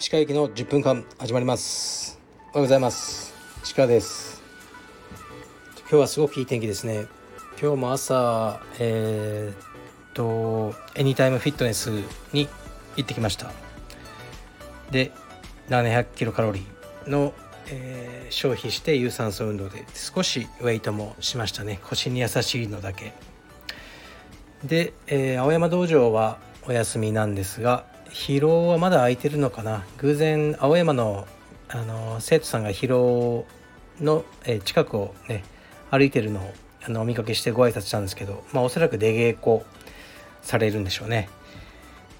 石川行きの10分間始まります。おはようございます。石川です。今日はすごくいい天気ですね。今日も朝えー、っとエニタイムフィットネスに行ってきました。で700キロカロリーの、えー、消費して有酸素運動で少しウェイトもしましたね。腰に優しいのだけ。で、えー、青山道場はお休みなんですが疲労はまだ空いてるのかな。偶然青山のあの生徒さんが疲労の、えー、近くをね歩いてるのをあのお見かけしてご挨拶したんですけどまあおそらく出稽古されるんでしょうね。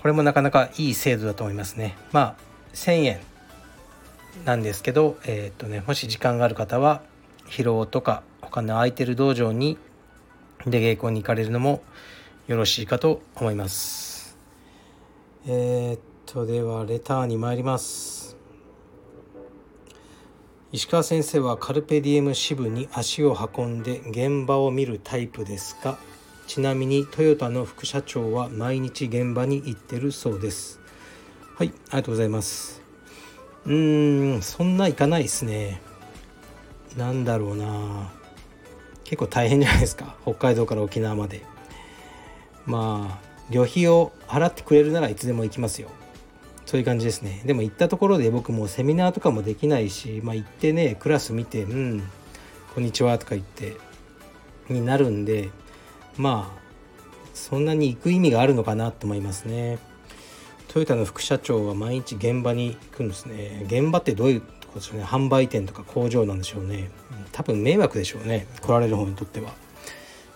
これもなかなかいい制度だと思いますね。まあ1000円なんですけど、えー、っとね、もし時間がある方は疲労とか他の空いてる道場に出稽古に行かれるのもよろしいかと思います。えー、っとではレターに参ります。石川先生はカルペディエム支部に足を運んで現場を見るタイプですか？ちなみにトヨタの副社長は毎日現場に行ってるそうです。はいありがとうございます。うーんそんないかないですね。なんだろうな。結構大変じゃないですか。北海道から沖縄まで。まあ旅費を払ってくれるならいつでも行きますよ。そういう感じですね。でも行ったところで僕もセミナーとかもできないしまあ行ってねクラス見て「うんこんにちは」とか言ってになるんでまあそんなに行く意味があるのかなと思いますね。トヨタの副社長は毎日現場に行くんですね。現場ってどういうとことでしょうね。販売店とか工場なんでしょうね。多分迷惑でしょうね。来られる方にとっては。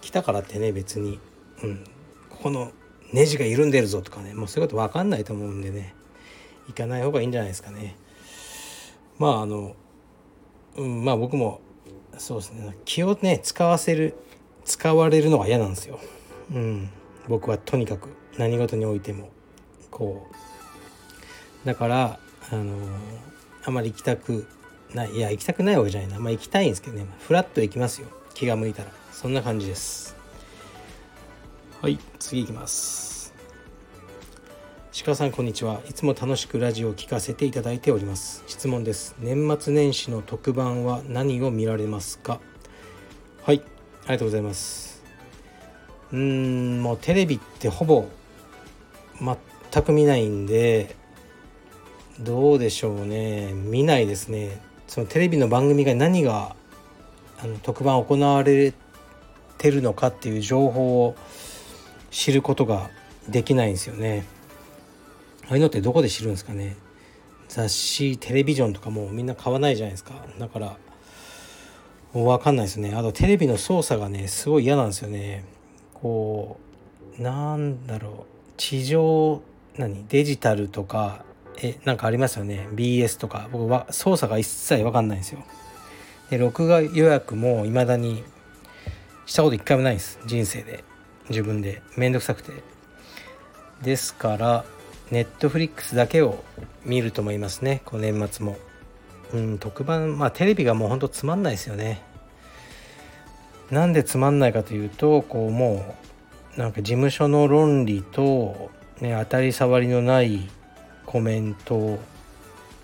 来たからってね別に、うん、ここのネジが緩んでるぞとかね。もうそういうこと分かんないと思うんでね。行かない方がいいんじゃないですかね。まああの、うん、まあ僕もそうですね。気をね使わせる使われるのが嫌なんですよ。うん。僕はとにかく何事においてもこう。だからあのあまり行きたくない。いや行きたくないわけじゃないな。まあ行きたいんですけどね。フラッと行きますよ。気が向いたら。そんな感じです。はい次行きます。鹿さんこんにちは。いつも楽しくラジオを聞かせていただいております。質問です。年末年始の特番は何を見られますか？はいありがとうございます。うーんもうテレビってほぼ全く見ないんでどうでしょうね。見ないですね。そのテレビの番組が何があの特番行われてるのかっていう情報を知ることができないんですよね。ああいうのってどこで知るんですかね。雑誌テレビジョンとかもみんな買わないじゃないですか。だから分かんないですね。あとテレビの操作がねすごい嫌なんですよね。こうなんだろう。地上何？デジタルとかえなんかありますよね。BS とか。僕は操作が一切分かんないんですよ。で録画予約も未だにしたこと一回もないんです。人生で。自分で。めんどくさくて。ですからネットフリックスだけを見ると思いますね。この年末も。うん特番まあテレビがもうほんとつまんないですよね。なんでつまんないかというとこうもうなんか事務所の論理とね、当たり障りのないコメント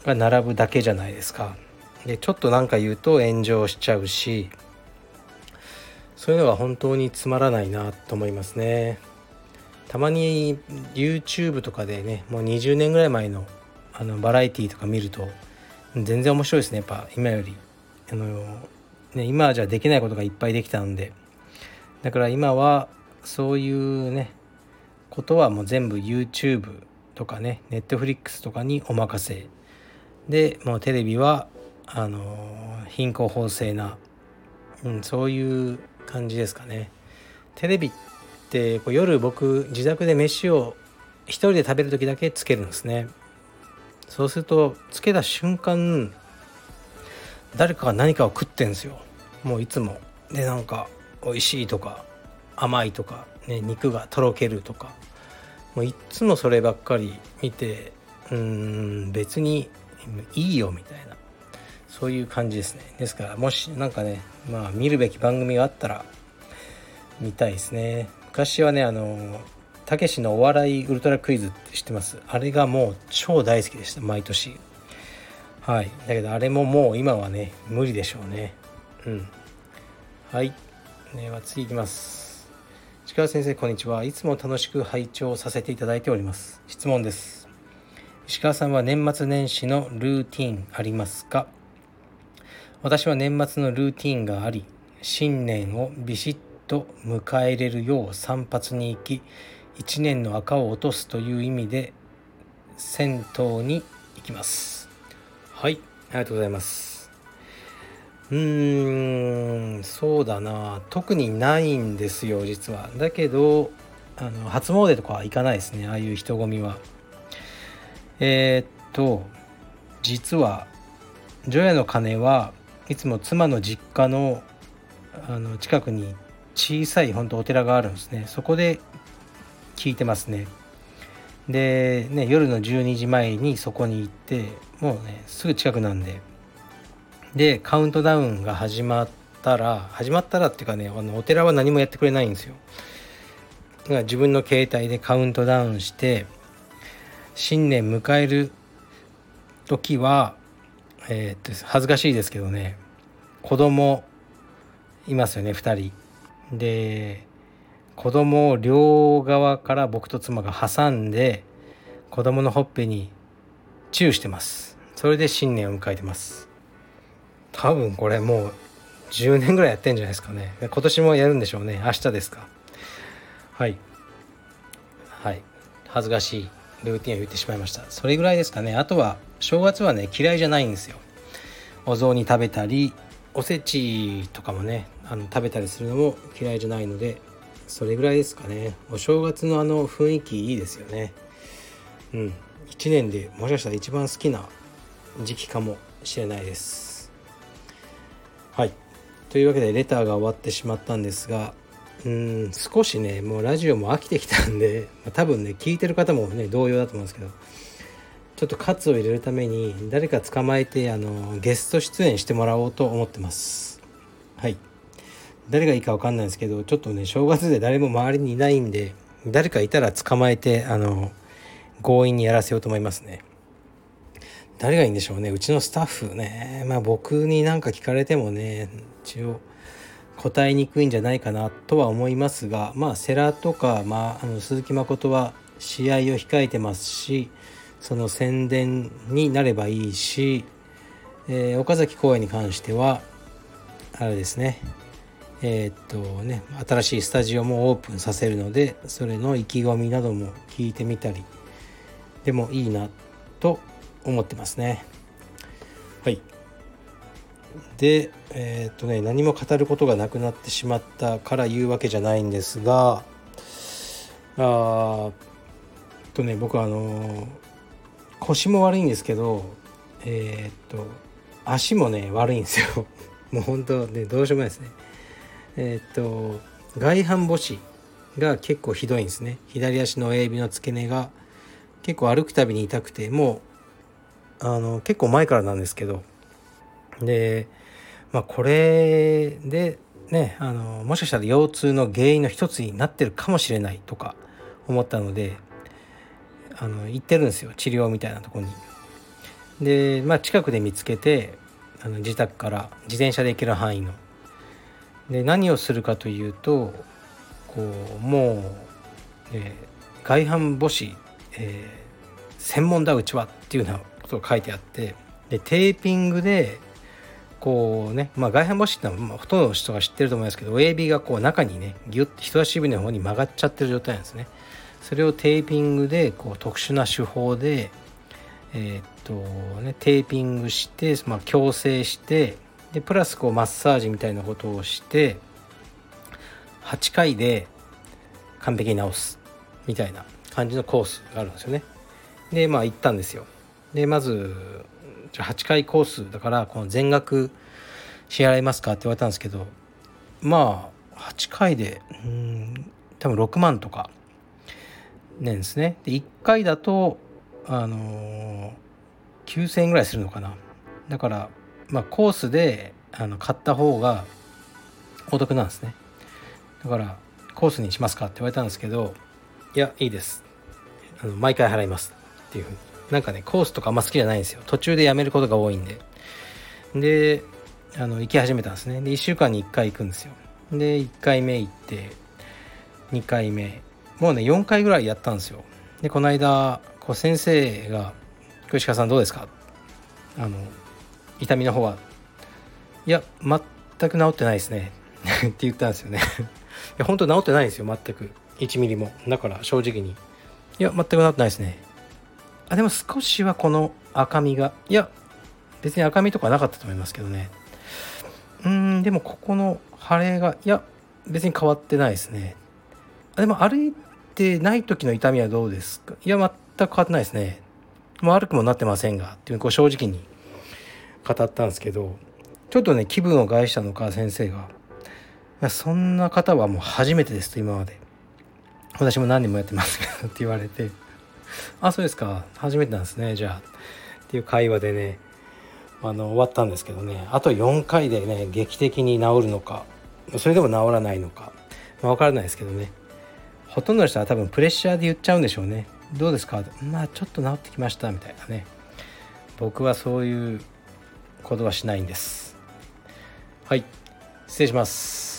が並ぶだけじゃないですか。でちょっと何か言うと炎上しちゃうしそういうのが本当につまらないなと思いますね。たまに YouTube とかでねもう20年ぐらい前のあのバラエティーとか見ると全然面白いですね。やっぱ今より。あの、ね、今じゃできないことがいっぱいできたんで。だから今はそういうねことはもう全部 YouTube とかね Netflix とかにお任せ。でもうテレビはあの貧困法制な、うん、そういう感じですかね。テレビってこう夜僕自宅で飯を一人で食べる時だけつけるんですね。そうするとつけた瞬間誰かが何かを食ってんですよ。もういつも。でなんか美味しいとか甘いとか、ね、肉がとろけるとか。もういっつもそればっかり見てうーん別にいいよみたいな。そういう感じですね。ですからもし何かねまあ見るべき番組があったら見たいですね。昔はねあのたけしのお笑いウルトラクイズって知ってます？あれがもう超大好きでした毎年。はい。だけどあれももう今はね無理でしょうね。うん。はい。では次いきます。石川先生こんにちは。いつも楽しく拝聴させていただいております。質問です。石川さんは年末年始のルーティンありますか？私は年末のルーティンがあり新年をビシッと迎えれるよう散髪に行き1年の赤を落とすという意味で銭湯に行きます。はいありがとうございます。うーんそうだな。特にないんですよ実は。だけどあの初詣とかは行かないですねああいう人混みは。えー、っと実は除夜の鐘はいつも妻の実家のあの近くに小さい本当お寺があるんですね。そこで聞いてますね。でね夜の12時前にそこに行ってもうねすぐ近くなんで。でカウントダウンが始まったら始まったらっていうかねあのお寺は何もやってくれないんですよ。だから自分の携帯でカウントダウンして新年迎える時はえー、っと恥ずかしいですけどね。子供いますよね2人。で子供を両側から僕と妻が挟んで子供のほっぺにチューしてます。それで新年を迎えてます。多分これもう10年ぐらいやってんじゃないですかね。今年もやるんでしょうね。明日ですか。はい。はい。恥ずかしいルーティンを言ってしまいました。それぐらいですかね。あとは正月はね嫌いじゃないんですよ。お雑煮食べたりおせちとかもねあの食べたりするのも嫌いじゃないのでそれぐらいですかね。お正月のあの雰囲気いいですよね。うん。1年でもしかしたら一番好きな時期かもしれないです。はい。というわけでレターが終わってしまったんですがうん少しねもうラジオも飽きてきたんで多分ね聞いてる方もね同様だと思うんですけどちょっとカツを入れるために誰か捕まえてあのゲスト出演してもらおうと思ってます。はい。誰がいいか分かんないですけどちょっとね正月で誰も周りにいないんで誰かいたら捕まえてあの強引にやらせようと思いますね。誰がいいんでしょうね。うちのスタッフね。まあ僕に何か聞かれてもね一応答えにくいんじゃないかなとは思いますがまあ世良とか、まあ、あの鈴木誠は試合を控えてますしその宣伝になればいいし、えー、岡崎公園に関してはあれですね。えー、っとね新しいスタジオもオープンさせるのでそれの意気込みなども聞いてみたりでもいいなと思ってますね。はい。でえー、っとね何も語ることがなくなってしまったから言うわけじゃないんですがあとね僕あの腰も悪いんですけどえー、っと足もね悪いんですよ。もう本当ねどうしようもないですね。えー、っと外反母趾が結構ひどいんですね。左足の親指の付け根が結構歩くたびに痛くてもうあの結構前からなんですけど。でまあこれでねあのもしかしたら腰痛の原因の一つになってるかもしれないとか思ったのであの行ってるんですよ治療みたいなとこに。でまあ近くで見つけてあの自宅から自転車で行ける範囲ので何をするかというとこうもう、えー、外反母趾、えー、専門だうちはっていうようなことが書いてあってでテーピングでこうね、まあ、外反母趾ってのは、まあ、ほとんどの人が知ってると思いますけど親指がこう中にねギュッと人差し指の方に曲がっちゃってる状態なんですね。それをテーピングでこう特殊な手法でえー、っとねテーピングして、まあ、矯正してでプラスこうマッサージみたいなことをして8回で完璧に治すみたいな感じのコースがあるんですよね。でまあ行ったんですよ。でまず8回コースだからこの全額支払いますか？って言われたんですけどまあ8回でうん多分6万とか年ですね。で1回だとあのー、9,000円ぐらいするのかな。だからまあ、コースであの買った方がお得なんですね。だからコースにしますか?」って言われたんですけど「いやいいです。あの毎回払います」っていうふうに。なんかねコースとかあんま好きじゃないんですよ。途中でやめることが多いんで。であの行き始めたんですね。で1週間に1回行くんですよ。で1回目行って2回目もうね4回ぐらいやったんですよ。でこの間こう先生が「小石川さんどうですか?」あの痛みの方はいや全く治ってないですねって言ったんですよね。いや本当治ってないんですよ全く。1ミリも。だから正直にいや全く治ってないですねあでも少しはこの赤みがいや別に赤みとかなかったと思いますけどねうんでもここの腫れがいや別に変わってないですねでも歩いてない時の痛みはどうですか？いや全く変わってないですね。もう悪くもなってませんがっていうこう正直に語ったんですけどちょっとね気分を害したのか先生が「そんな方はもう初めてです」と今まで。私も何年もやってますけどって言われて「あそうですか。初めてなんですねじゃあ」っていう会話でねあの終わったんですけどね。あと4回でね劇的に治るのかそれでも治らないのか、まあ、分からないですけどね。ほとんどの人は多分プレッシャーで言っちゃうんでしょうね。どうですか？まあちょっと治ってきましたみたいなね。僕はそういうことはしないんです。はい。失礼します。